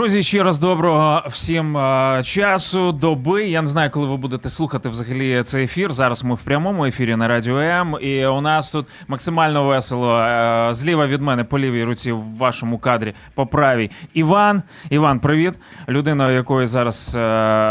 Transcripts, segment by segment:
Друзі, ще раз доброго всім е, часу, доби. Я не знаю, коли ви будете слухати взагалі цей ефір. Зараз ми в прямому ефірі на радіо М. І у нас тут максимально весело. Е, зліва від мене по лівій руці в вашому кадрі по правій. Іван. Іван, привіт. Людина, у якої зараз е,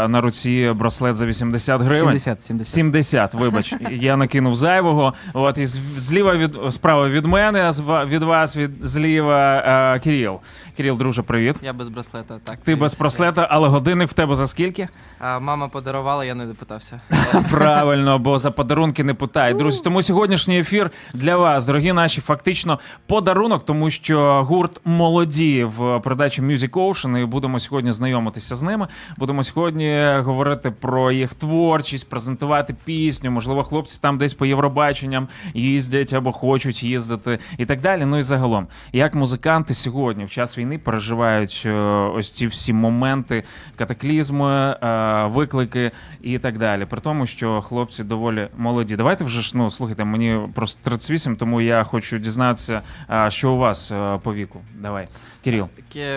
на руці браслет за 80 гривень. 70, 70. 70, вибач, я накинув зайвого. От і зліва від справа від мене, від вас, від зліва Кирил. Кирил, друже, привіт. Я без браслета, так. Ти без браслета, але годинник в тебе за скільки? А, мама подарувала, я не допитався. Правильно, бо за подарунки не питай. Друзі, тому сьогоднішній ефір для вас, дорогі наші, фактично подарунок, тому що гурт молоді в передачі Music Ocean, і будемо сьогодні знайомитися з ними. Будемо сьогодні говорити про їх творчість, презентувати пісню. Можливо, хлопці там десь по Євробаченням їздять або хочуть їздити, і так далі. Ну і загалом, як музиканти сьогодні, в час війни, переживають е, ось ці всі моменти, катаклізми, е, виклики і так далі. При тому, що хлопці доволі молоді. Давайте вже ж ну слухайте, мені просто 38, тому я хочу дізнатися, е, що у вас е, по віку. Давай, Кирил,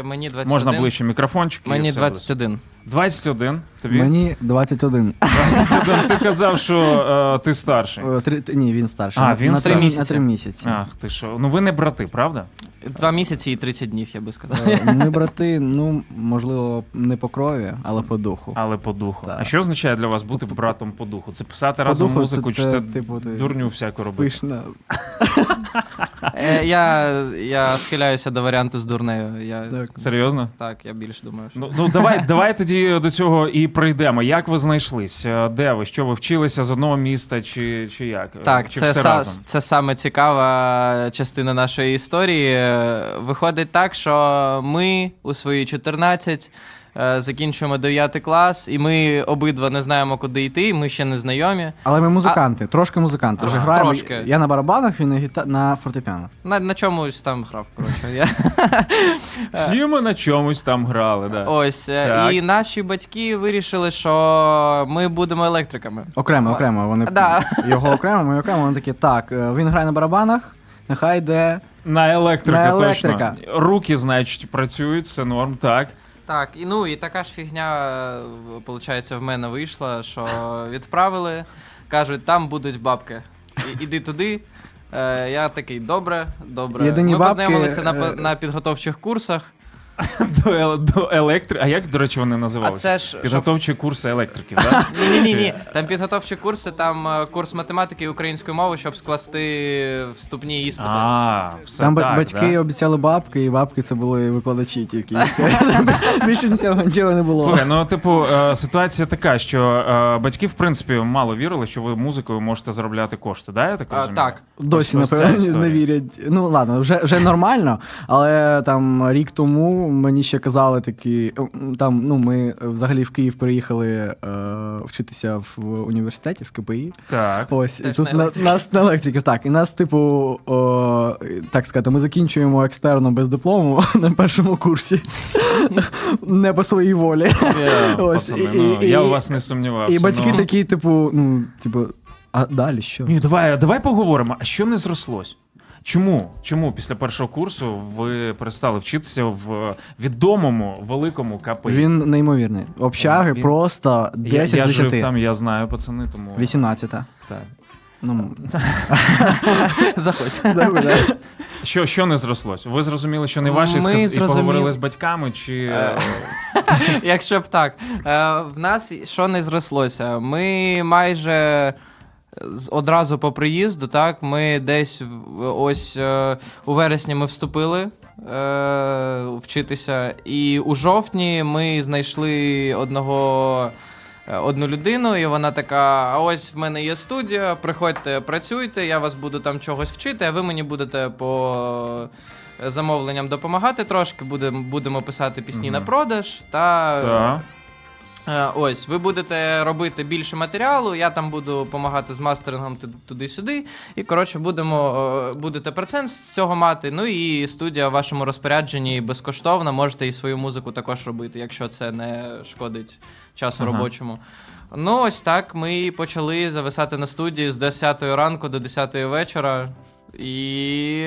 Мені 21. можна ближче мікрофончик. і Мені все буде. 21. 21. Тобі Мені 21. 21. Ти казав, що е, ти старший. О, три, ні, він старший. А, На- він на, старший. три, Три на три місяці. Ах, ти що? Ну ви не брати, правда? Два місяці і 30 днів, я би сказав. Е, Ми брати, ну, можливо, не по крові, але по духу. Але по духу. Так. А що означає для вас бути братом по духу? Це писати По разом духу музику, чи це типу, ти дурню всяку робити? Спиш на... Е, я, я схиляюся до варіанту з дурнею. Я, Так. Серйозно? так, я більше думаю. Що... Ну, ну давай, давай тоді до цього і прийдемо. Як ви знайшлись? Е, Де ви? Що ви вчилися з одного міста, чи, чи як? Е, Так, чи це, все са, разом? це саме цікава частина нашої історії. Е, Виходить так, що ми у свої 14 е, закінчуємо 9 клас, і ми обидва не знаємо, куди йти, ми ще не знайомі. Але ми музиканти, трошки музиканти. Вже А, граємо. трошки. Я на барабанах, він на, гіта... на фортепіано. На, на чомусь там грав, коротше. Я... Всі ми на чомусь там грали, да. Ось. е, Так. І наші батьки вирішили, що ми будемо електриками. Окремо, окремо. Вони Да. його окремо, ми окремо. Вони такі, так, е, він грає на барабанах, нехай йде. На електрика, На електрика. точно. Руки, значить, працюють, все норм, так. Так, і ну і така ж фігня, виходить, в мене вийшла, що відправили, кажуть, там будуть бабки. І, іди туди. Е, я такий, добре, добре. Єдині Ми бабки, познайомилися на, е, на підготовчих курсах. До, ел- до електри... А як, до речі, вони А називалися? це ж. щоб- Підготовчі курси електриків, так? Ні, ні, ні. Там підготовчі курси, там е, курс математики і української мови, щоб скласти вступні іспити. А, все Там ба- так, батьки да? обіцяли бабки, і бабки це були викладачі тільки. і все. Більше цього нічого не було. Слухай, ну типу, е, ситуація така, що е, батьки, в принципі, мало вірили, що ви музикою можете заробляти кошти, да? Я так А, розумію? так. Досі, Ось- ось ця напевно, не вірять. Ну ладно, вже, вже нормально, але там рік тому мені ще казали такі. Там, ну, ми взагалі в Київ приїхали е, вчитися в університеті, в КПІ. Так. Ось, і Теж тут на на, нас на електриків, так. І нас, типу, о, так сказати, ми закінчуємо екстерно без диплому на першому курсі. Не по своїй волі. Є, Ось, пацани, і- ну, і- я у вас не сумнівався. І батьки ну. такі, типу, ну, типу, а далі що? Ні, давай, давай поговоримо. А що не зрослось? Чому? Чому після першого курсу ви перестали вчитися в відомому великому КПІ? Він неймовірний. Общаги Він- просто я, 10 я з жив там, я знаю, пацани, тому 18-та. так. Ну, Заходь. добре. Що, що не зрослось? Ви зрозуміли, що не ваше, і Ми сказ- і зрозуміли- поговорили з батьками, чи Е, Якщо б так. Е, В нас що не зрослося? Ми майже. Одразу по приїзду, так, ми десь ось е, у вересні ми вступили е, вчитися, і у жовтні ми знайшли одного. е, Одну людину, і вона така: а ось в мене є студія, приходьте, працюйте, я вас буду там чогось вчити, а ви мені будете по е, замовленням допомагати трошки, будемо, будемо писати пісні Мгм. на продаж та та. Е, Ось, ви будете робити більше матеріалу, я там буду допомагати з мастерингом туди-сюди. І коротше, будемо е, будете процент з цього мати. Ну і студія в вашому розпорядженні безкоштовна. Можете і свою музику також робити, якщо це не шкодить часу Ага. робочому. Ну, ось так. Ми почали зависати на студії з 10 ранку до 10 вечора. І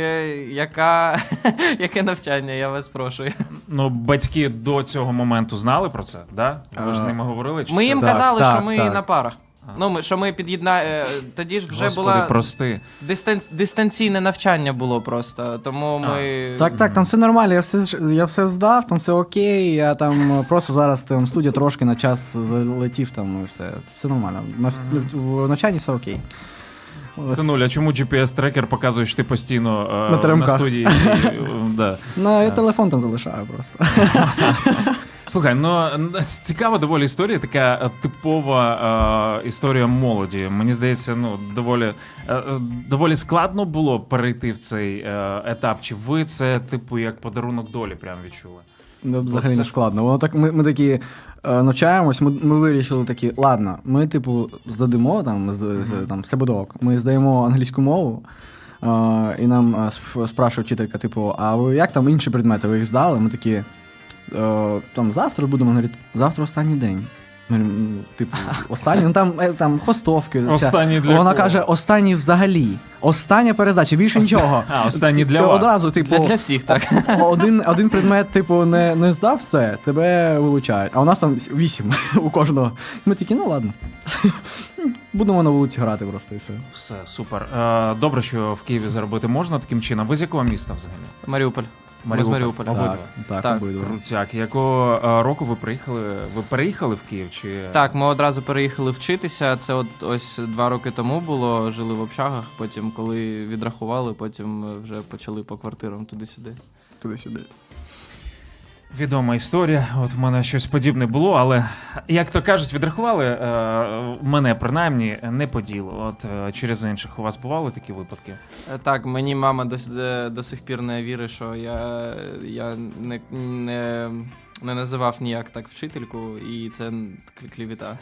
яка, яке навчання, я вас прошу. Ну, батьки до цього моменту знали про це, да? Ви ж з ними говорили? Чи Ми це їм казали, так, що ми так. на парах. Ну, ми, що ми під'єднаємо. Тоді ж вже Господи, була прости. дистан... дистанційне навчання було просто. Тому А, ми. Так, так, там все нормально, я все, ж- я все здав, там все окей. Я там е, просто зараз там студія трошки на час залетів, там і все. Все нормально. На, в навчанні все окей. Синуля, а чому GPS-трекер показує, що ти постійно е, На на, студії? Е, да. Ну, я телефон там залишаю просто. Слухай, ну цікава доволі історія, така е, типова е, історія молоді. Мені здається, ну доволі, е, е, доволі складно було перейти в цей е, етап. Чи ви це, типу, як подарунок долі прям відчули? Ну, взагалі це не складно. Воно так, ми, ми такі навчаємось, ми, ми вирішили такі, ладно, ми, типу, здадимо, там, з- там все буде ок. Ми здаємо англійську мову. Е, і нам е, сп- спрашує вчителька, типу, а ви як там інші предмети? Ви їх здали? Ми такі. Е, там завтра будемо говорити, завтра останній день. Ну, Типу, останній, ну там, е, там хостовки. вся. Останній для Вона кого? каже, останній взагалі. Остання передача, більше нічого. А, останній для Ти вас. Одразу, типу, Для, для всіх, так. один, один предмет, типу, не, не здав все, тебе вилучають. А у нас там вісім у кожного. Ми такі, ну ладно. Будемо на вулиці грати просто і все. Все, супер. Е, добре, що в Києві заробити можна таким чином. Ви з якого міста взагалі? Маріуполь. Ми з Маріуполя. Обидва. Так, так, Так. обидва. Крутяк. Якого е, року ви приїхали? Ви переїхали в Київ? Чи Так, ми одразу переїхали вчитися. Це от ось два роки тому було. Жили в общагах. Потім, коли відрахували, потім е, вже почали по квартирам туди-сюди. Туди-сюди. Відома історія. От в мене щось подібне було, але як то кажуть, відрахували е, мене принаймні не по ділу. От е, через інших у вас бували такі випадки? Е, Так, мені мама до, е, до сих пір не вірить, що я, я не, не, не називав ніяк так вчительку, і це клівіта.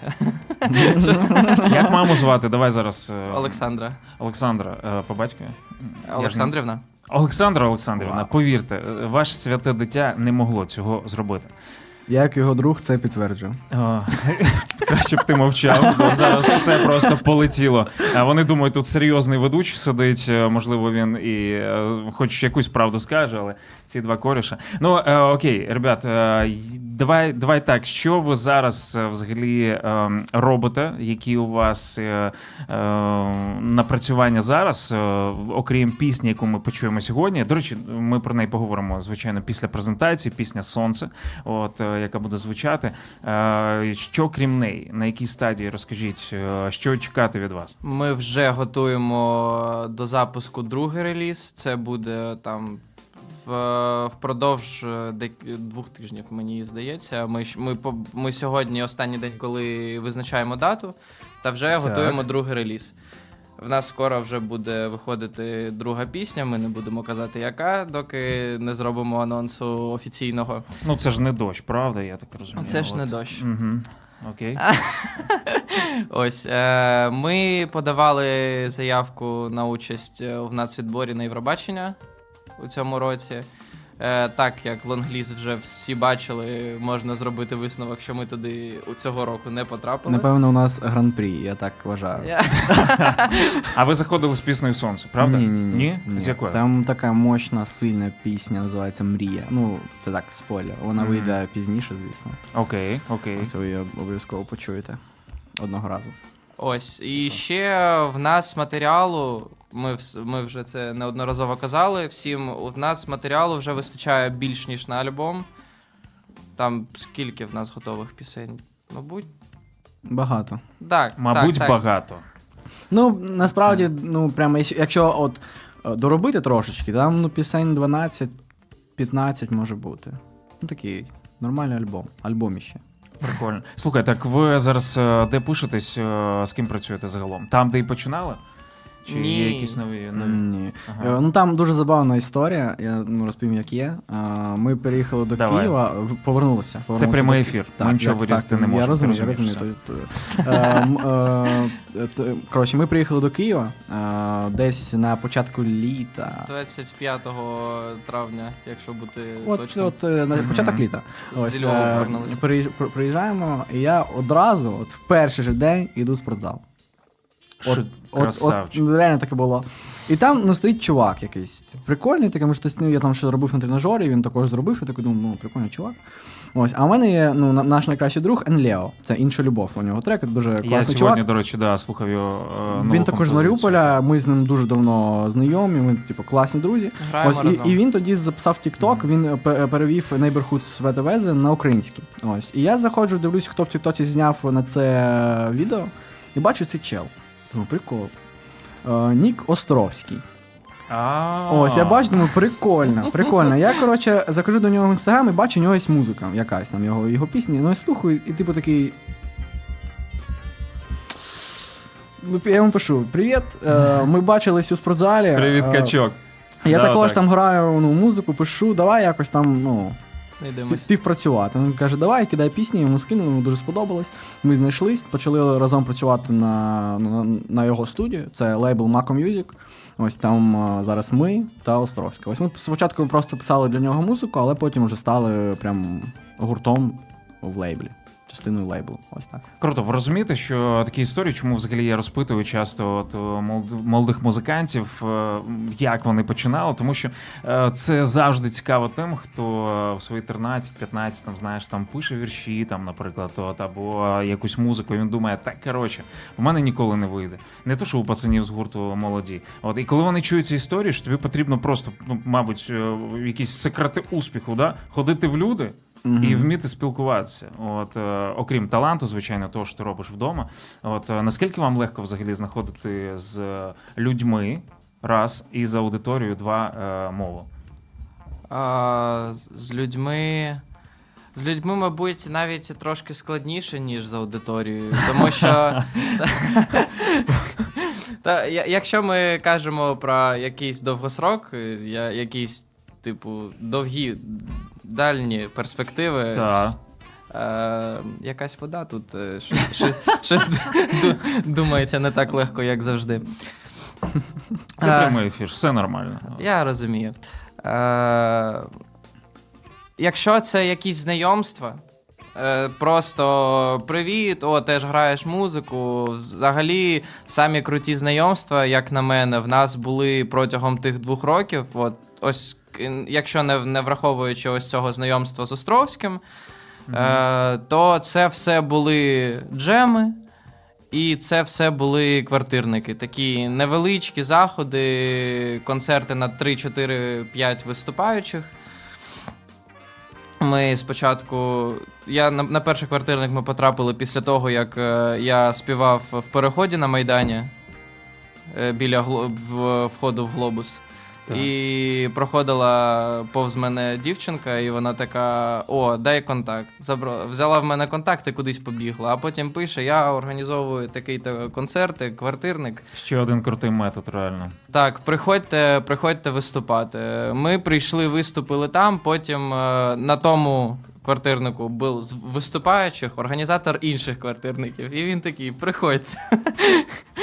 Як маму звати? Давай зараз е, Олександра. Олександра по батькові. Олександрівна? Олександра Олександрівна, повірте, е, ваше святе дитя не могло цього зробити. Я як його друг це підтверджує. О, Краще б ти мовчав, бо зараз все просто полетіло. А вони думають, тут серйозний ведучий сидить. е, Можливо, він і е, хоч якусь правду скаже, але ці два коріша. Ну окей, ребят, давай, давай так. Що ви зараз е, взагалі е, робите? Які у вас е, напрацювання зараз, окрім пісні, яку ми почуємо сьогодні? До речі, ми про неї поговоримо звичайно після презентації. Пісня Сонце, от яка буде звучати. Що крім неї, на якій стадії розкажіть, що чекати від вас? Ми вже готуємо до запуску другий реліз. Це буде там впродовж е, дек- двох тижнів, мені здається. Ми, ми, ми сьогодні останній день, коли визначаємо дату, та вже готуємо другий реліз. В нас скоро вже буде виходити друга пісня. Ми не будемо казати, яка, доки не зробимо анонсу офіційного. Ну це ж не дощ, правда? Я так розумію. Це ж не дощ. Угу. Окей. Ось е, ми подавали заявку на участь е, в нацвідборі на Євробачення у цьому році. Е, так як лонгліз вже всі бачили, можна зробити висновок, що ми туди у цього року не потрапили. Напевно, у нас гран-прі, я так вважаю. Я- А ви заходили з піснею Сонце, правда? Ні, ні, ні. З якою? Там така мощна, сильна пісня, називається Мрія. Ну, це так, спойлер. Вона Мгм. вийде пізніше, звісно. Окей, окей. Це ви її обов'язково почуєте одного разу. Ось. І ще в нас матеріалу. Ми, ми вже це неодноразово казали. Всім у нас матеріалу вже вистачає більш ніж на альбом. Там скільки в нас готових пісень? Мабуть, Багато. так. Мабуть, так, так. багато. Ну, насправді, ну, прямо, якщо- якщо от е, доробити трошечки, там ну, пісень 12-15 може бути. Ну, такий нормальний альбом. Альбоміще. Прикольно. Слухай, так ви зараз е, де пишетесь, е, з ким працюєте загалом? Там, де і починали? Чи Ні. є якісь нові? нові? Ні. Ага. Е, Ну там дуже забавна історія. Я ну, розповім, як є. Е, Ми переїхали до Давай. Києва, в- повернулися. Це повернулися прямий до- ефір. Так, Ми нічого як- вирізати не можемо. Я розумію, я розумієш розумію. все. То- то- Е, м, е, т- Коротше, ми приїхали до Києва е, десь на початку літа. 25 травня, якщо бути От, точним. от е, на початок літа. З Ось, Львова е, повернулися. приїж- при- приїжджаємо, і я одразу, от в перший же день, іду в спортзал. От, Красавчик. от, реально таке було. І там ну, стоїть чувак якийсь. Прикольний, такий, може, хтось, ну, я там що робив на тренажері, він також зробив, я такий думаю, ну, прикольний чувак. Ось, а в мене є ну, наш найкращий друг Енлео. Це інша любов. У нього трек, дуже класний Я чувак. до речі, да, слухав його. е, нову Він також з. Маріуполя, ми з ним дуже давно знайомі, ми, типу, класні друзі. Граємо Ось, разом. і, і він тоді записав TikTok, він е, пе- перевів Neighborhood Sweat на український. Ось. І я заходжу, дивлюсь, хто в TikTok зняв на це відео, і бачу цей чел. Думаю, прикол. Е, Нік Островський. Ось, я бачу, думаю, прикольно, прикольно. Я, коротше, захожу до нього в інстаграм і бачу, у нього є музика якась там, його, його пісні. Ну, я слухаю, і типу такий. Ну, я йому пишу: Привіт, е, ми бачились у спортзалі. Привіт, е, качок. Я Да, також так. там граю ну, музику, пишу, давай якось там, ну. Спів- співпрацювати. Він каже, давай, кидай пісні, йому скинули, йому дуже сподобалось. Ми знайшлись, почали разом працювати на, на, на його студію. Це лейбл Mako Music. Ось там а, зараз ми та Островська. Ось ми спочатку просто писали для нього музику, але потім вже стали прям гуртом в лейблі, частиною лейблу. Ось так. Круто, ви розумієте, що такі історії, чому взагалі я розпитую часто от, е, молодих музикантів, е, як вони починали, тому що е, це завжди цікаво тим, хто в свої 13-15 там, знаєш, там пише вірші, там, наприклад, от, або якусь музику, і він думає, так коротше, в мене ніколи не вийде. Не то, що у пацанів з гурту молоді. От, і коли вони чують ці історії, що тобі потрібно просто, ну, мабуть, якісь секрети успіху, да? ходити в люди. І вміти спілкуватися. От, е, окрім таланту, звичайно, того, що ти робиш вдома. От е, наскільки вам легко взагалі знаходити з людьми раз і з аудиторією два е, мову? А, з людьми. З людьми, мабуть, навіть трошки складніше, ніж з аудиторією. Тому що. Та, якщо ми кажемо про якийсь довгосрок, якісь, типу, довгі, дальні перспективи. Так. Е, якась вода тут е, щось, щось, щось ду- думається не так легко, як завжди. Це Е, прямий ефір, все нормально. я розумію. Е, якщо це якісь знайомства, е, просто привіт, о, теж граєш музику. Взагалі, самі круті знайомства, як на мене, в нас були протягом тих двох років. От, ось, якщо не, не враховуючи ось цього знайомства з Островським, е, то це все були джеми. І це все були квартирники. Такі невеличкі заходи, концерти на 3-4-5 виступаючих. Ми спочатку. Я на, на перший квартирник ми потрапили після того, як е, я співав в переході на Майдані е, біля входу в глобус. Так. І проходила повз мене дівчинка, і вона така: О, дай контакт. Забро... Взяла в мене контакт і кудись побігла. А потім пише: Я організовую такий-то концерт, квартирник. Ще один крутий метод, реально. Так, приходьте, приходьте виступати. Ми прийшли, виступили там. Потім е, на тому квартирнику був з виступаючих організатор інших квартирників. І він такий: приходьте.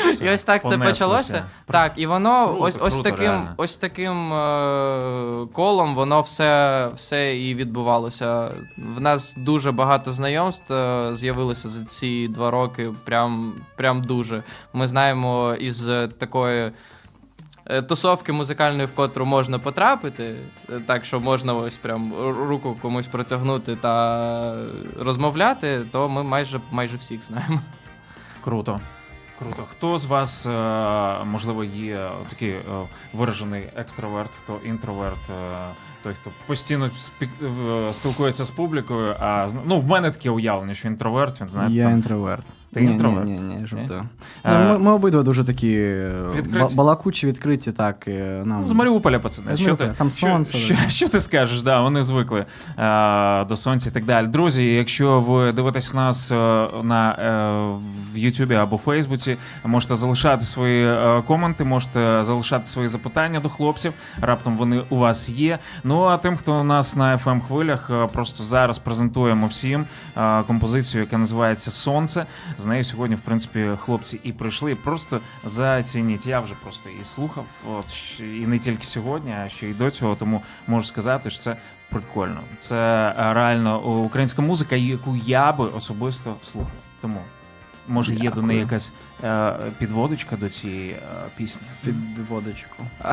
Все, І ось так це почалося. Так, і воно Круто, ось, ось круто, таким, реально. ось таким е- колом воно все, все і відбувалося. В нас дуже багато знайомств е, з'явилося за ці два роки. Прям, прям дуже. Ми знаємо із такої. Е, Тусовки музикальної, в котру можна потрапити, е, так що можна ось прям руку комусь протягнути та розмовляти, то ми майже майже всіх знаємо. Круто. Круто. Хто з вас, е, можливо, є такий виражений екстраверт, хто інтроверт, той, хто постійно спілкується з публікою, а ну, в мене таке уявлення, що інтроверт, він знаєте, я там, інтроверт. Ти ні, інтроверт? Ні, ні, ні, Ні, Ми, ми обидва дуже такі Відкриті? балакучі, відкриті, так. Нам... Ну, З Маріуполя, пацани. З Що ти, Там сонце. Що, що, що ти скажеш? Да, вони звикли е, до сонця і так далі. Друзі, якщо ви дивитесь нас е, на е, в Ютубі або Фейсбуці, можете залишати свої е, коменти, можете залишати свої запитання до хлопців. Раптом вони у вас є. Ну а тим, хто у нас на fm хвилях, просто зараз презентуємо всім композицію, яка називається Сонце. З нею сьогодні, в принципі, хлопці і прийшли. Просто зацініть. Я вже просто і слухав, от і не тільки сьогодні, а ще й до цього. Тому можу сказати, що це прикольно. Це е, реально українська музика, яку я би особисто слухав. Тому може є до неї якась е, підводочка до цієї е, пісні. Під водочку.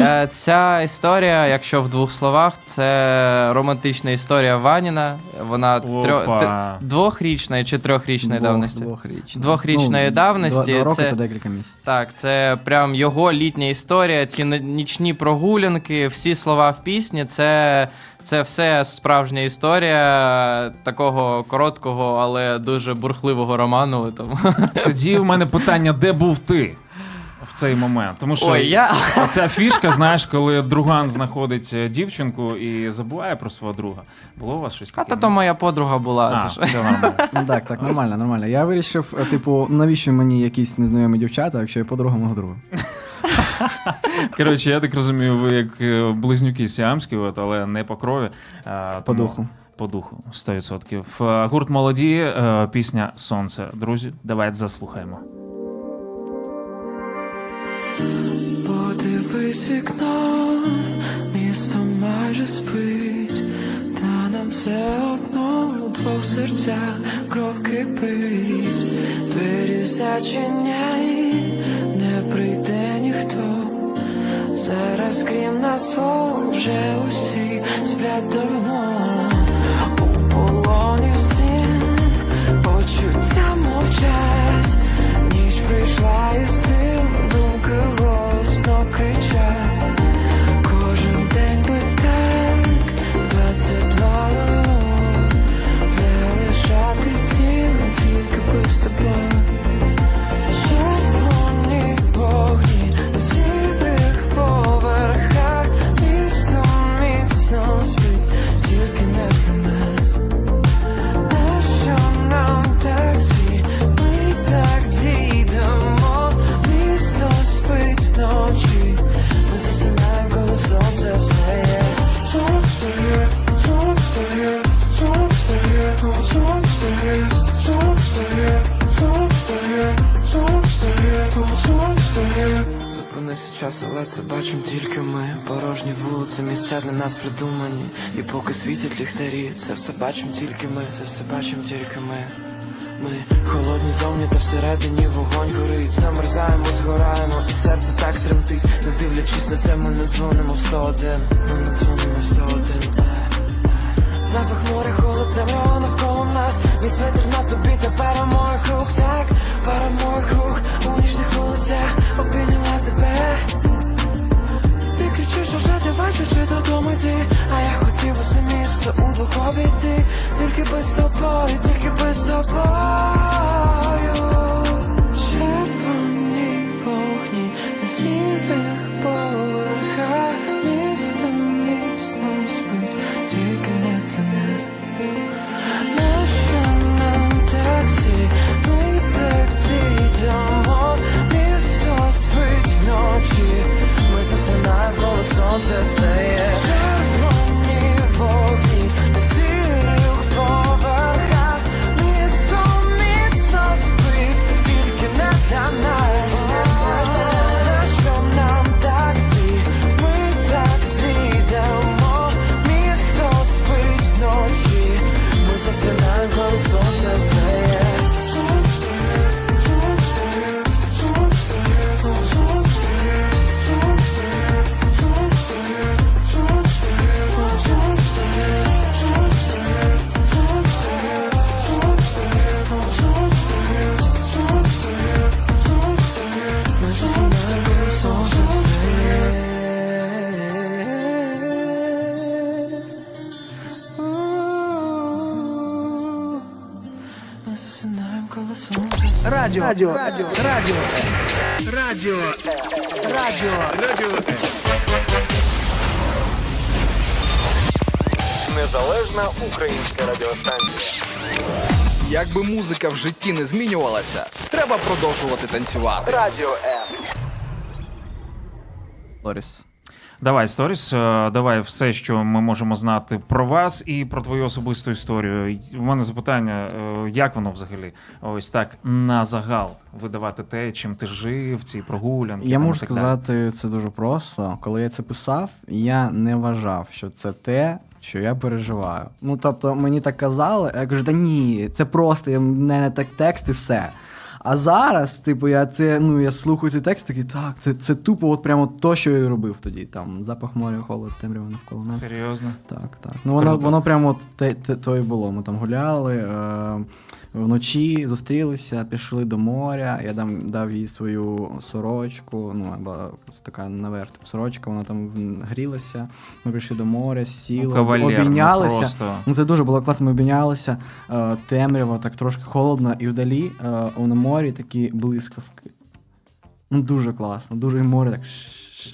Е, Ця історія, якщо в двох словах, це романтична історія Ваніна. Вона трьох, двохрічної чи трьохрічної Двох- давності. Двохрічної. Двохрічної Ну, давності Два, два роки це- та декілька місяців. Так, це прям його літня історія. Ці нічні прогулянки, всі слова в пісні. Це, це все справжня історія такого короткого, але дуже бурхливого роману. Тому Тоді в мене питання: де був ти в цей момент? Тому що ой, я Оця фішка, знаєш, коли друган знаходить е, дівчинку і забуває про свого друга. Було у вас щось а таке? та то моя подруга була. А, це все нормально. Ну так, так, нормально, нормально. Я вирішив, е, типу, навіщо мені якісь незнайомі дівчата, якщо я подруга мого друга. Коротше, я так розумію, ви як е, близнюки сіамські, от, але не по крові. а, По тому- духу. По духу, 100%. Е, Гурт молоді, е, пісня Сонце. Друзі, давайте заслухаємо. Подивись вікно, місто майже спить, та нам все одно у двох серцях кров кипить, двері зачиняй, не прийде. Зараз крім нас двох вже усі сплять давно у полоні стін, почуття мовчать, ніч прийшла і тим думки голосно кричать. Вулиці, для нас придумані. І поки світять ліхтарі, це все бачимо тільки ми, це все бачимо тільки ми. Ми холодні зовні, та всередині вогонь горить. Замерзаємо, згораємо, і серце так тремтить. Не дивлячись на це, ми не дзвонимо в 101 Ми не дзвонимо в 101 Запах моря, холод, темрява навколо нас. Мій светр на тобі та пара моїх рук Так, пара моїх рук у нічних вулицях Обійняла тебе Уже ти бачиш, чи додому йти? А я хотів усе місто удвох обійти. Тільки без тобою, тільки без тобою calls us українська радіостанція. Якби музика в житті не змінювалася, треба продовжувати танцювати. Радіо М. Лоріс. Давай, сторіс, е, давай все, що ми можемо знати про вас і про твою особисту історію. У мене запитання: е, як воно взагалі ось так на загал видавати те, чим ти жив, ці прогулянки? Я там, можу так далі? сказати це дуже просто. Коли я це писав, я не вважав, що це те, що я переживаю. Ну тобто мені так казали, а я кажу, та ні, це просто я не так текст і все. А зараз, типу, я це ну я слухаю цей текст, такий так, це, це тупо, от прямо то, що я робив тоді. Там запах моря, холод, темрява навколо нас. Серйозно? Так, так. Ну воно, Круто. воно прямо от те, те, то і було. Ми там гуляли, е, вночі зустрілися, пішли до моря. Я дам, дав їй свою сорочку, ну, або така наверх типу, сорочка, вона там грілася. Ми прийшли до моря, сіли, Ну, кавалер, ну, обійнялися. просто. Ну, це дуже було класно, ми обійнялися. Е, темрява, так трошки холодно, і вдалі е, на морі такі блискавки. Ну, дуже класно, дуже і море так.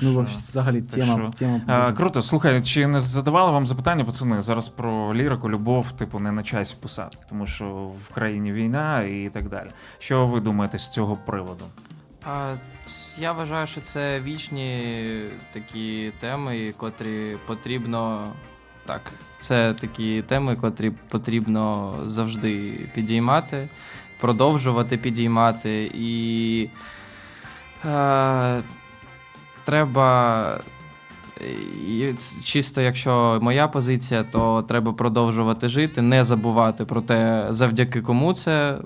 Ну, взагалі, тема. тема А, круто, слухай, чи не задавали вам запитання, пацани, зараз про лірику, любов, типу, не на часі писати, тому що в країні війна і так далі. Що ви думаєте з цього приводу? А, я вважаю, що це вічні такі теми, котрі потрібно. Так, це такі теми, котрі потрібно завжди підіймати, продовжувати підіймати. І е, треба. І чисто, якщо моя позиція, то треба продовжувати жити, не забувати про те, завдяки кому це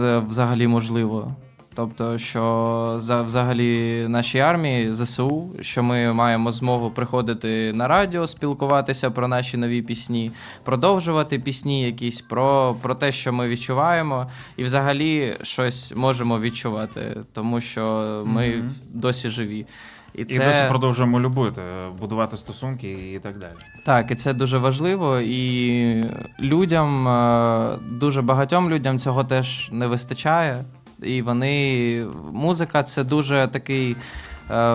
е, взагалі можливо. Тобто, що за взагалі нашій армії ЗСУ, що ми маємо змогу приходити на радіо, спілкуватися про наші нові пісні, продовжувати пісні якісь про, про те, що ми відчуваємо, і взагалі щось можемо відчувати, тому що ми Мгм. досі живі. І, І досі продовжуємо любити, будувати стосунки і так далі. Так, і це дуже важливо. І людям, е, дуже багатьом людям цього теж не вистачає. І вони. Музика це дуже такий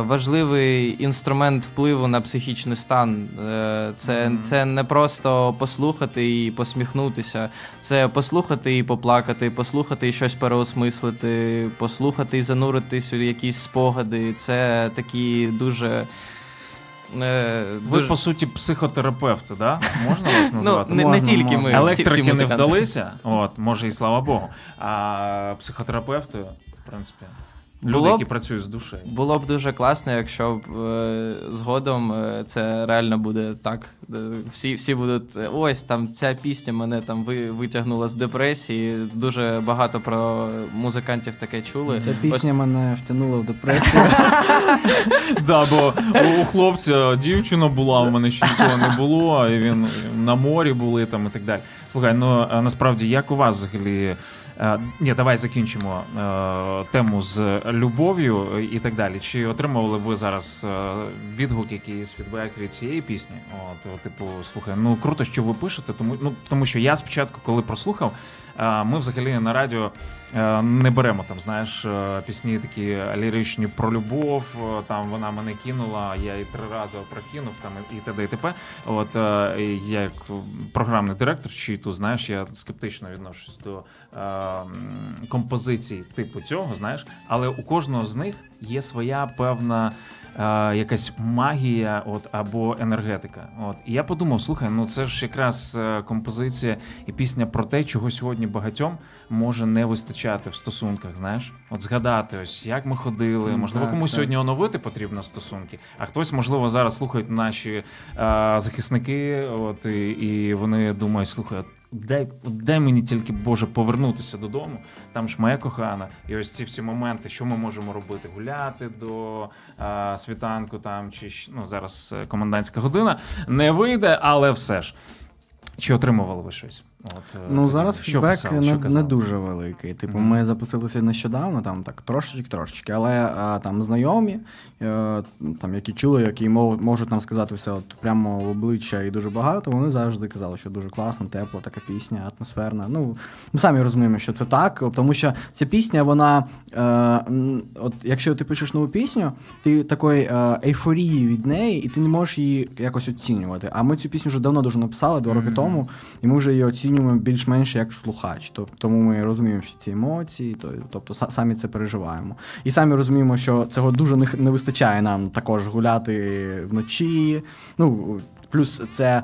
важливий інструмент впливу на психічний стан. Е, Це, це не просто послухати і посміхнутися, це послухати і поплакати, послухати і щось переосмислити, послухати і зануритись у якісь спогади. Це такі дуже. е, Ви, дуже- по суті, психотерапевти, да? Можна вас Ну, назвати? не, не Можна, тільки можна. ми. всі- всі Електрики не вдалися, от, може і слава Богу. А психотерапевти, в принципі, люди, Було б- які працюють з душею. Було б дуже класно, якщо б е, згодом е, це реально буде так. Е, Всі, всі будуть е, ось там ця пісня мене там ви, витягнула з депресії. Дуже багато про музикантів таке чули. Ця Ось пісня мене втягнула в депресію. Да, бо у хлопця дівчина була, у мене ще нікого не було, і він на морі були там і так далі. Слухай, ну насправді як у вас взагалі? Е, Ні, давай закінчимо е, тему з любов'ю і так далі. Чи отримували ви зараз е, відгук, якийсь фідбек від цієї пісні? От, типу, слухай, ну круто, що ви пишете, тому ну тому що я спочатку, коли прослухав, ми взагалі на радіо е, не беремо там, знаєш, е, пісні такі ліричні про любов. е, Там вона мене кинула, я її три рази опрокинув, там і т.д. і т.п. От я як програмний директор читу, знаєш, я скептично відношусь до композицій типу цього, знаєш, але у кожного з них є своя певна. Е, Якась магія, от або енергетика. От і я подумав: слухай, ну це ж якраз е, композиція і пісня про те, чого сьогодні багатьом може не вистачати в стосунках. Знаєш, от згадати, ось як ми ходили. Можливо, так, комусь так. сьогодні оновити потрібно стосунки, а хтось, можливо, зараз слухають наші е, захисники, от і, і вони думають, слухай. Дай, дай мені тільки Боже повернутися додому. Там ж моя кохана, і ось ці всі моменти, що ми можемо робити? Гуляти до а, світанку, там чи ну зараз е, комендантська година не вийде, але все ж. Чи отримували ви щось От, е, Ну зараз що фідбек писали, не, що не дуже великий. Типу, Мгм. ми запустилися нещодавно, там так трошечки, трошечки, але а, там знайомі, е, там які чули, які мов- можуть нам сказати все от прямо в обличчя і дуже багато. Вони завжди казали, що дуже класна, тепла, така пісня, атмосферна. Ну ми самі розуміємо, що це так, тому що ця пісня, вона е, от якщо ти пишеш нову пісню, ти такої е, ейфорії від неї, і ти не можеш її якось оцінювати. А ми цю пісню вже давно дуже написали, два роки тому. І ми вже її оцінюємо більш-менш як слухач. Тобто Тому ми розуміємо всі ці емоції, тобто самі це переживаємо. І самі розуміємо, що цього дуже не, вистачає нам також гуляти вночі. Ну, плюс це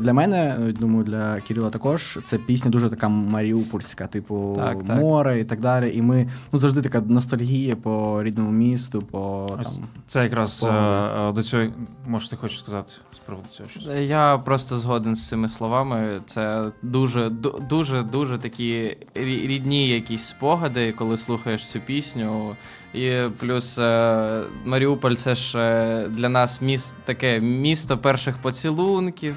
для мене, е, думаю, для Кирила також це пісня дуже така маріупольська, типу Так, так. море і так далі. І ми ну завжди така ностальгія по рідному місту, по Ось там. Це якраз е, спогади. е, до цього, може, ти хочеш сказати з приводу цього щось? Я просто згоден з цими словами. Це дуже, дуже, дуже такі рідні якісь спогади, коли слухаєш цю пісню. І плюс е, Маріуполь це ж е, для нас міс, таке місто перших поцілунків,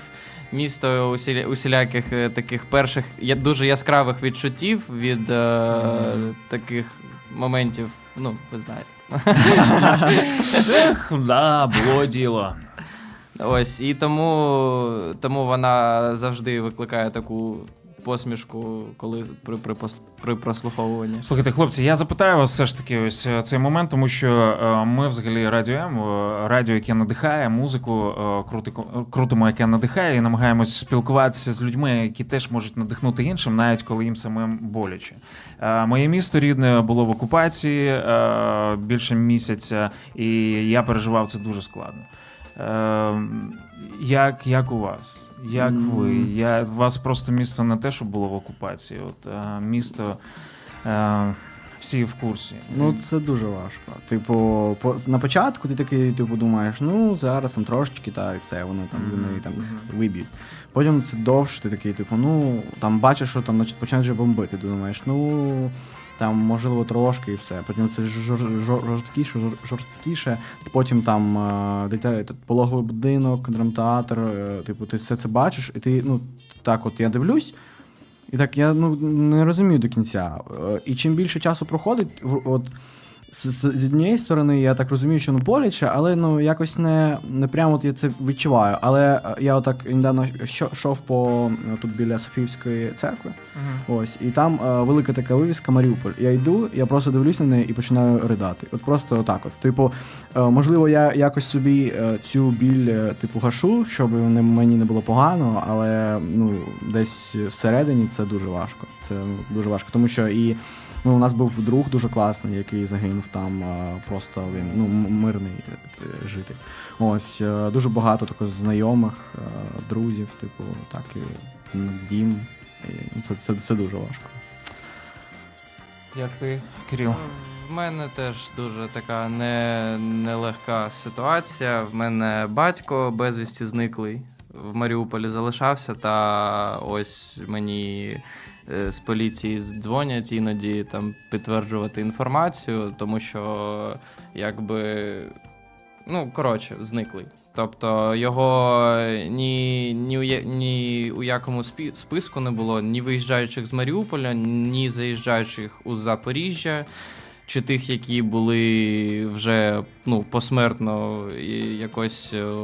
місто усіля, усіляких е, таких перших я, дуже яскравих відчуттів від е, таких моментів. Ну, ви знаєте. Ех, да, було діло. Ось, і тому, тому вона завжди викликає таку посмішку, коли при, при, при прослуховуванні. Слухайте, хлопці, я запитаю вас все ж таки ось е, цей момент, тому що е, ми взагалі радіо М, е, радіо, яке надихає, музику крути- крутимо, яке надихає, і намагаємось спілкуватися з людьми, які теж можуть надихнути іншим, навіть коли їм самим боляче. Моє місто рідне було в окупації більше місяця, і я переживав це дуже складно. Як, як у вас? Як ви? Я, у вас просто місто не те, що було в окупації. От, е, місто е, всі в курсі. Ну, це дуже важко. Типу, по, на початку ти такий, типу, думаєш, ну зараз там трошечки, та і все, вони там Мгм. вони там їх виб'ють. Потім це довше, ти такий, типу, ну там бачиш, що там значить, починають вже бомбити. Ти думаєш, ну там можливо трошки і все. Потім це жор- жор- жорсткіше, жорсткіше. Потім там е, дитя, пологовий будинок, драмтеатр. е, Типу, ти все це бачиш, і ти, ну так, от я дивлюсь. І так я ну, не розумію до кінця. Е, І чим більше часу проходить, от з, з, з однієї сторони, я так розумію, що ну боляче, але ну якось не, не прямо от я це відчуваю. Але е, я отак недавно йшов по е, тут біля Софіївської церкви. Ось, і там е, велика така вивіска Маріуполь. Я йду, я просто дивлюсь на неї і починаю ридати. От просто отак. От. Типу, е, можливо, я якось собі е, цю біль, е, типу, гашу, щоб не, мені не було погано, але ну, десь всередині це дуже важко. Це ну, дуже важко, тому що і. Ну, у нас був друг дуже класний, який загинув там. е, Просто він ну, мирний е, житель. Ось е, дуже багато також знайомих, е, друзів, типу, так і дім. Ну, це, це, це дуже важко. Як ти, Кирил? В мене теж дуже така не, нелегка ситуація. В мене батько безвісті зниклий в Маріуполі залишався, та ось мені е, з поліції дзвонять іноді там підтверджувати інформацію, тому що якби. Ну, коротше, зниклий. Тобто його ні, ні, у, ні у якому списку не було ні виїжджаючих з Маріуполя, ні заїжджаючих у Запоріжжя, чи тих, які були вже ну, посмертно і якось е,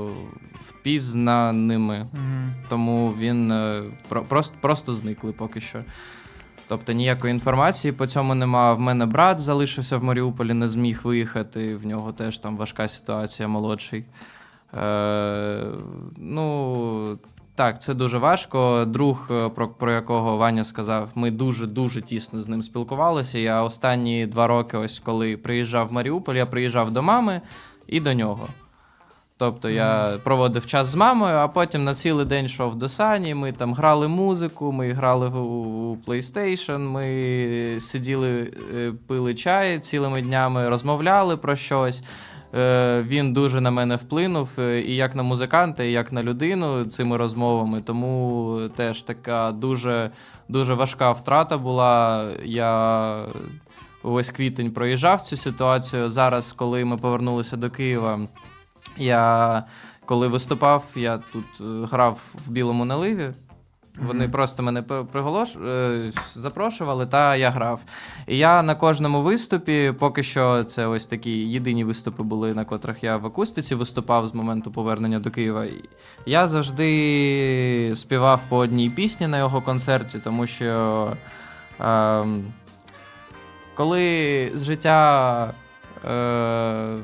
впізнаними. Тому він е, про, просто, просто зникли поки що. Тобто ніякої інформації по цьому нема. В мене брат залишився в Маріуполі, не зміг виїхати. В нього теж там важка ситуація, молодший. Е, ну, так, це дуже важко. Друг, е, про, про якого Ваня сказав, ми дуже-дуже тісно з ним спілкувалися. Я останні два роки, ось коли приїжджав в Маріуполь, я приїжджав до мами і до нього. Тобто я проводив час з мамою, а потім на цілий день йшов до Сані. Ми там грали музику, ми грали у PlayStation, ми сиділи, е, пили чай цілими днями, розмовляли про щось. Е, Він дуже на мене вплинув е, і як на музиканта, і як на людину цими розмовами. Тому теж така дуже, дуже важка втрата була. Я увесь квітень проїжджав цю ситуацію. Зараз, коли ми повернулися до Києва, я коли виступав, я тут е, грав в білому наливі. Вони просто мене приголош... е, запрошували, та я грав. І я на кожному виступі, поки що це ось такі єдині виступи були, на котрих я в акустиці виступав з моменту повернення до Києва. Я завжди співав по одній пісні на його концерті, тому що ем, коли з життя е,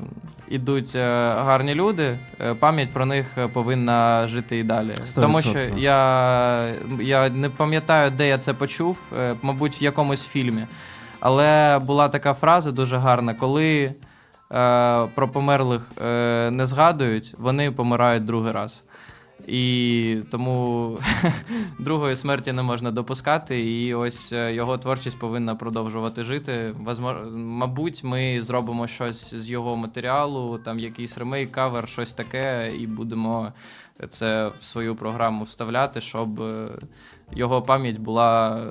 ідуть е, гарні люди, е, пам'ять про них е, повинна жити і далі. Сто Тому що я, я не пам'ятаю, де я це почув, мабуть, в якомусь фільмі. Але була така фраза дуже гарна, коли е, про померлих е, не згадують, вони помирають другий раз. І тому другої смерті не можна допускати, і ось е, його творчість повинна продовжувати жити. Мабуть, ми зробимо щось з його матеріалу, там якийсь ремейк, кавер, щось таке, і будемо це в свою програму вставляти, щоб е, його пам'ять була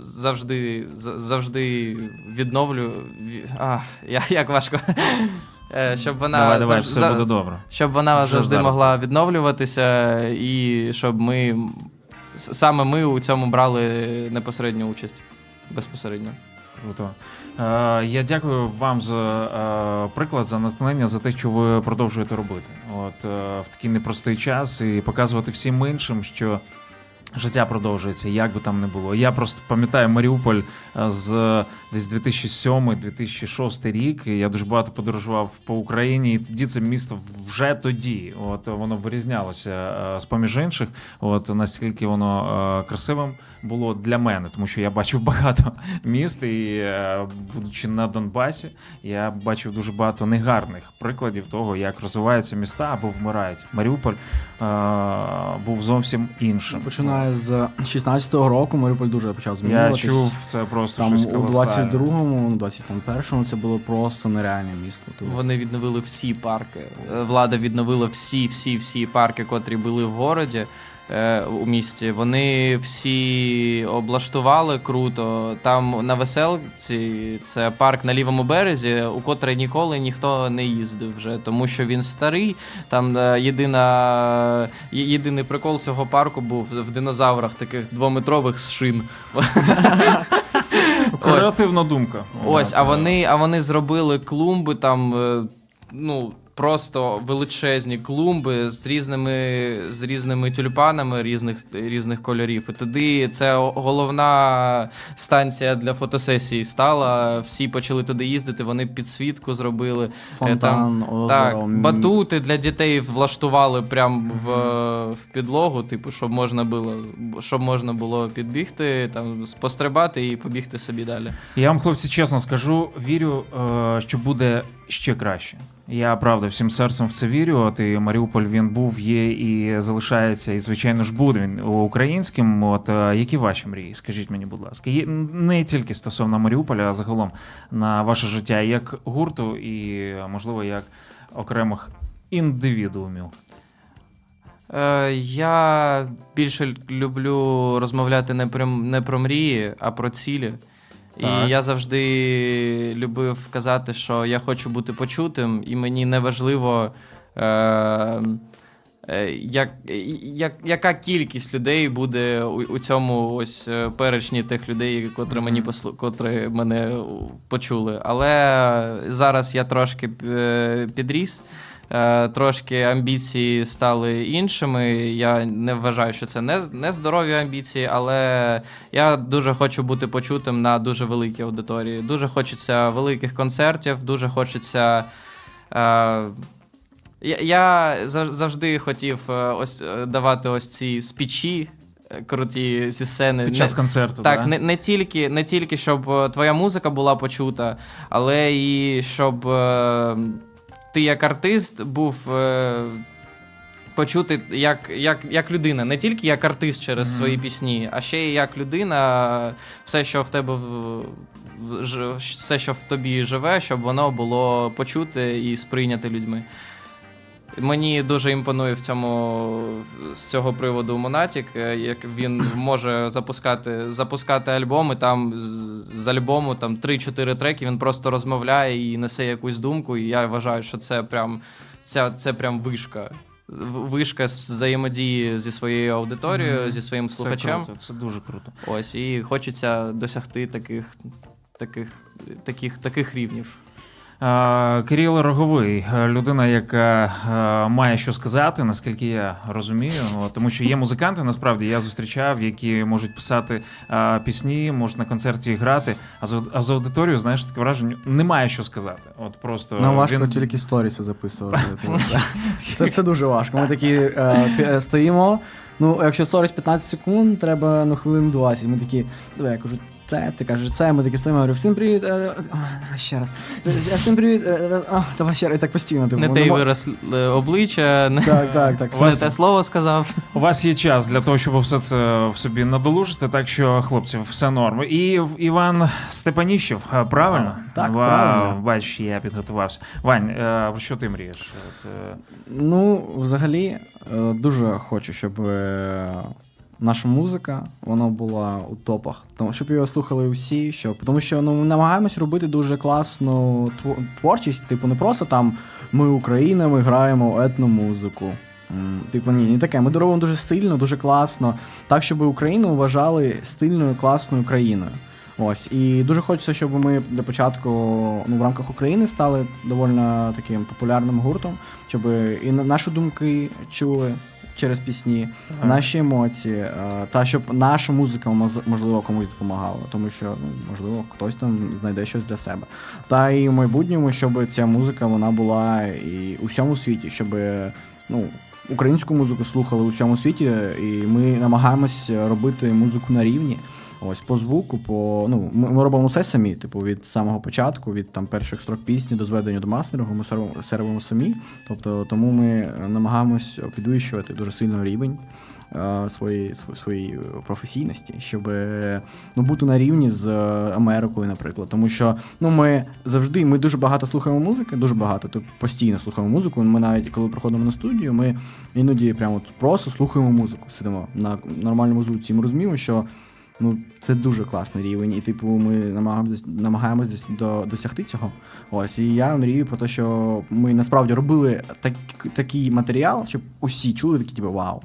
завжди, за- завжди відновлю. А, як важко. Е, Щоб вона давай, давай, завж- все буде добре. щоб вона Вже завжди зараз. могла відновлюватися, і щоб ми саме ми у цьому брали непосередню участь. Безпосередньо. Круто. Е, я дякую вам за е, приклад, за натхнення, за те, що ви продовжуєте робити. От е, в такий непростий час і показувати всім іншим, що. Життя продовжується, як би там не було. Я просто пам'ятаю Маріуполь е, з десь 2007-2006 рік. Я дуже багато подорожував по Україні, і тоді це місто вже тоді. От воно вирізнялося е, з поміж інших. От наскільки воно е, красивим було для мене, тому що я бачив багато міст, і будучи на Донбасі, я бачив дуже багато негарних прикладів того, як розвиваються міста або вмирають. Маріуполь був зовсім іншим. Починає з 16-го року Маріуполь дуже почав Я чув це просто Там щось у колосальне. 22-му, 21-му це було просто нереальне місто. Тут. Вони відновили всі парки. Е, Влада відновила всі, всі, всі парки, котрі були в городі. Е, У місті вони всі облаштували круто. Там на веселці це парк на лівому березі, у котрий ніколи ніхто не їздив вже, тому що він старий. Там е, єдина єдиний прикол цього парку був в динозаврах, таких двометрових з шин. Креативна думка. Ось, а вони, а вони зробили клумби там, е, ну. Просто величезні клумби з різними, з різними тюльпанами різних, різних кольорів. І туди це головна станція для фотосесії стала. Всі почали туди їздити, вони підсвітку зробили. Е, Фонтан, там, озеро, так, батути для дітей влаштували прямо в, в підлогу, типу, щоб можна було, щоб можна було підбігти, там, пострибати і побігти собі далі. Я вам, хлопці, чесно скажу, вірю, е, що буде ще краще. Я правда всім серцем в це вірю. От і Маріуполь він був, є і залишається, і звичайно ж буде він українським. От е, які ваші мрії? Скажіть мені, будь ласка, є не тільки стосовно Маріуполя, а загалом на ваше життя як гурту, і можливо як окремих індивідуумів. Е, я більше люблю розмовляти не про, не про мрії, а про цілі. Так. І я завжди любив казати, що я хочу бути почутим, і мені не важливо, е, е, як, як, яка кількість людей буде у, у цьому ось е, перечні тих людей, котрі мені послу, котрі мене почули. Але зараз я трошки е, підріс. Е, Трошки амбіції стали іншими. Я не вважаю, що це не, не здорові амбіції, але я дуже хочу бути почутим на дуже великій аудиторії. Дуже хочеться великих концертів, дуже хочеться. Е, я, завжди хотів е, ось е, давати ось ці спічі круті зі сцени. Під Не- час концерту, так, да? не, не, тільки, не тільки щоб твоя музика була почута, але і щоб ти як артист був. Е, Почути як, як, як людина, не тільки як артист через Мгм. свої пісні, а ще й як людина, все, що в тебе все, що в тобі живе, щоб воно було почуте і сприйняте людьми. Мені дуже імпонує в цьому з цього приводу Монатік, е, як він може запускати, запускати альбоми. Там з- альбому там 3-4 треки. Він просто розмовляє і несе якусь думку. І я вважаю, що це прям ця це прям вишка. вишка з взаємодії зі своєю аудиторією, Мгм. зі своїм Це слухачем. круто, це дуже круто. Ось, і хочеться досягти таких, таких, таких, таких рівнів. Кирило Роговий, е, людина, яка е, має що сказати, наскільки я розумію. Тому що є музиканти, насправді я зустрічав, які можуть писати е, пісні, можуть на концерті грати. А з, аудиторією, знаєш, таке враження, немає що сказати. От просто Нам важко він... тільки сторіси записувати. це- Це, дуже важко. Ми такі стоїмо. Ну, якщо сторіс 15 секунд, треба ну, хвилин 20. Ми такі, давай я кажу, це, ти кажеш, це, ми такі стоїмо, говорю, всім привіт. е, е, Давай ще раз. Е, Всім привіт. е, е, Давай ще раз. І так постійно. Типу, Не ну, те мо- вираз е, обличчя, не, Так, так, так. не те слово сказав. У вас є час для того, щоб все це в собі надолужити, так що, хлопці, все норм. І в- Іван Степаніщев, правильно? Так, Вау, правильно. Бачиш, я підготувався. Вань, е, про що ти мрієш? От, е, Ну, взагалі, е, дуже хочу, щоб е, наша музика вона була у топах. Тому щоб його слухали усі, щоб тому що ну, ми намагаємось робити дуже класну тво- творчість. Типу, не просто там ми Україна, ми граємо етномузику. Типу, ні, не таке. Ми робимо дуже стильно, дуже класно, так, щоб Україну вважали стильною, класною країною. Ось і дуже хочеться, щоб ми для початку ну, в рамках України стали доволі таким популярним гуртом, щоб і на- наші думки чули через пісні, наші емоції, е, та щоб наша музика можливо комусь допомагала, тому що ну, можливо хтось там знайде щось для себе. Та і в майбутньому, щоб ця музика вона була і у всьому світі, щоб ну. Українську музику слухали у всьому світі, і ми намагаємось робити музику на рівні. Ось по звуку, по ну ми, ми робимо все самі. Типу, від самого початку, від там перших строк пісні до зведення до мастерингу, ми все самі. Тобто, тому ми намагаємось підвищувати дуже сильно рівень е, своєї своєї професійності, щоб ну, бути на рівні з Америкою, наприклад. Тому що ну ми завжди ми дуже багато слухаємо музики, дуже багато. Тобто постійно слухаємо музику. Ми навіть коли приходимо на студію, ми іноді прямо просто слухаємо музику. Сидимо на нормальному звуці. Ми розуміємо, що ну це дуже класний рівень, і типу ми намагаємось намагаємось до, досягти цього. Ось і я мрію про те, що ми насправді робили так, такий матеріал, щоб усі чули такі, типу, вау.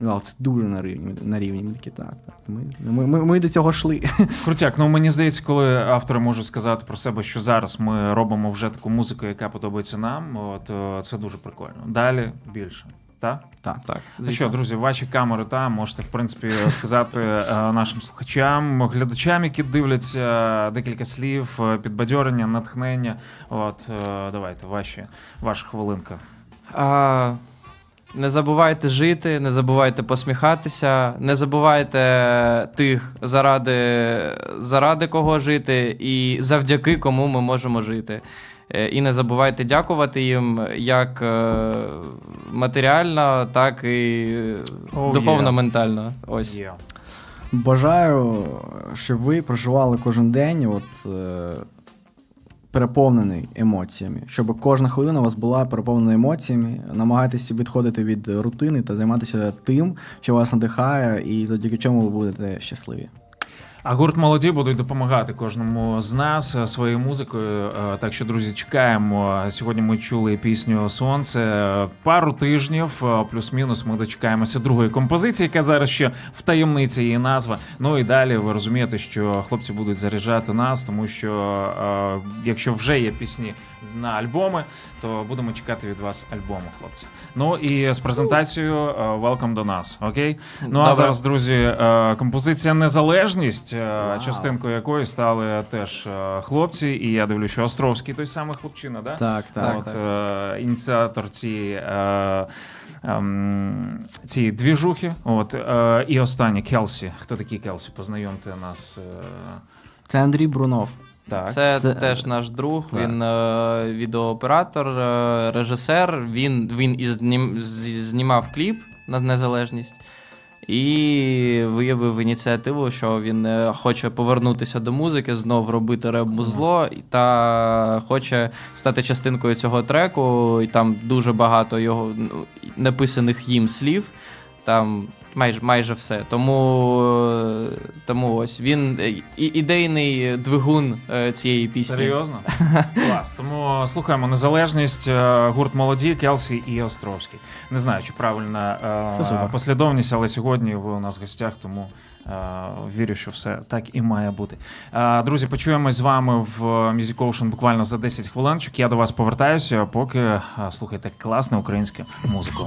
Вау, це дуже на рівні. На рівні. Такі, так, так. Ми, ми, ми, ми до цього йшли. Крутяк, ну мені здається, коли автори можуть сказати про себе, що зараз ми робимо вже таку музику, яка подобається нам, от е, це дуже прикольно. Далі більше. Так? Так. Так, Ну що, друзі, ваші камери там можете, в принципі, сказати е, нашим слухачам, глядачам, які дивляться декілька слів, е, підбадьорення, натхнення. От е, давайте, ваші, ваша хвилинка. А, не забувайте жити, не забувайте посміхатися, не забувайте тих, заради, заради кого жити і завдяки кому ми можемо жити. Е, І не забувайте дякувати їм як е, матеріально, так і Oh, духовно-ментально. Ось. Є. Бажаю, щоб ви проживали кожен день, от, е, переповнений емоціями. Щоб кожна хвилина у вас була переповнена емоціями. Намагайтеся відходити від рутини та займатися тим, що вас надихає, і завдяки чому ви будете щасливі. А гурт молоді будуть допомагати кожному з нас е, своєю музикою. Е, Так що, друзі, чекаємо. Сьогодні ми чули пісню Сонце. Пару тижнів, е, плюс-мінус, ми дочекаємося другої композиції, яка зараз ще в таємниці її назва. Ну і далі ви розумієте, що хлопці будуть заряджати нас, тому що якщо вже є пісні на альбоми, то будемо чекати від вас альбому, хлопці. Ну і з презентацією welcome до нас. Окей? Ну а Добре. зараз, друзі, композиція Незалежність, Вау. частинкою якої стали теж е, хлопці, і я дивлюся, що Островський той самий хлопчина, да? Так, так. От, е, ініціатор цієї. Е, ем, ці двіжухи. От, е, і останнє Келсі. Хто такий Келсі? Познайомте нас. Е, Це Андрій Брунов. так. Це, Це- теж наш друг, Так. він е, відеооператор, е, режисер. Він, він і знім, знімав кліп на незалежність і виявив ініціативу, що він е, хоче повернутися до музики, знов робити реп-музло та хоче стати частинкою цього треку. І там дуже багато його ну, написаних їм слів. Там Майже майже все. Тому е, тому ось він е, і, ідейний двигун е, цієї пісні. Серйозно? Клас. Тому слухаємо незалежність, гурт молоді, Келсі і Островський. Не знаю, чи правильна послідовність, але сьогодні ви у нас в гостях, тому вірю, що все так і має бути. Друзі, почуємось з вами в Music Ocean буквально за 10 хвилинчик. Я до вас повертаюся, поки слухайте класне українське музику.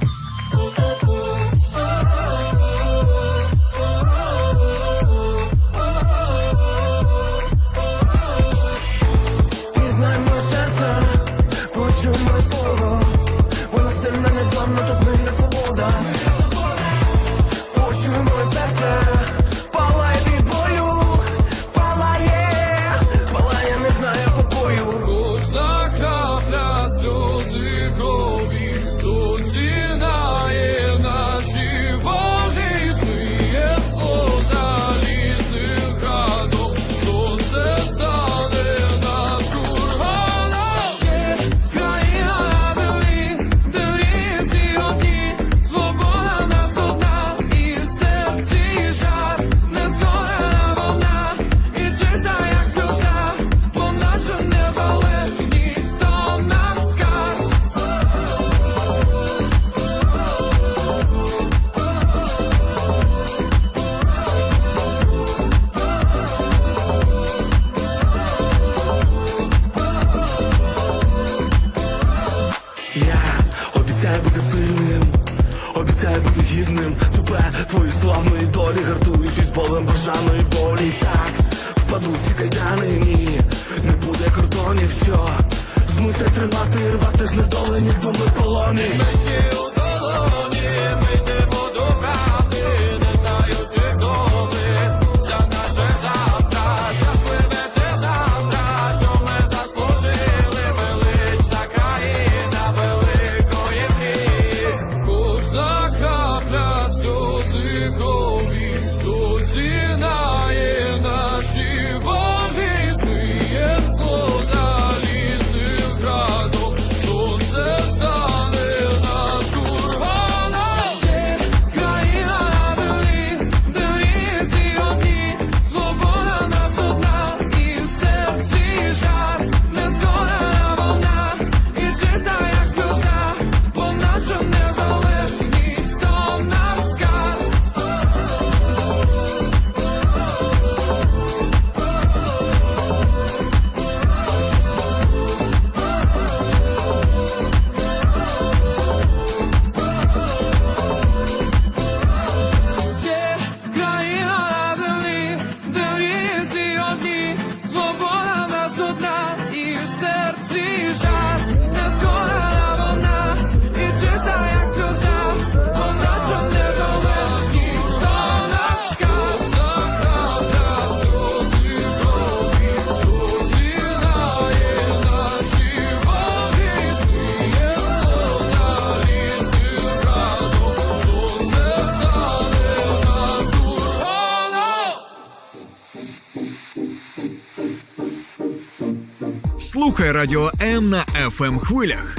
радіо М на fm ем хвилях.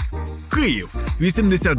Київ 80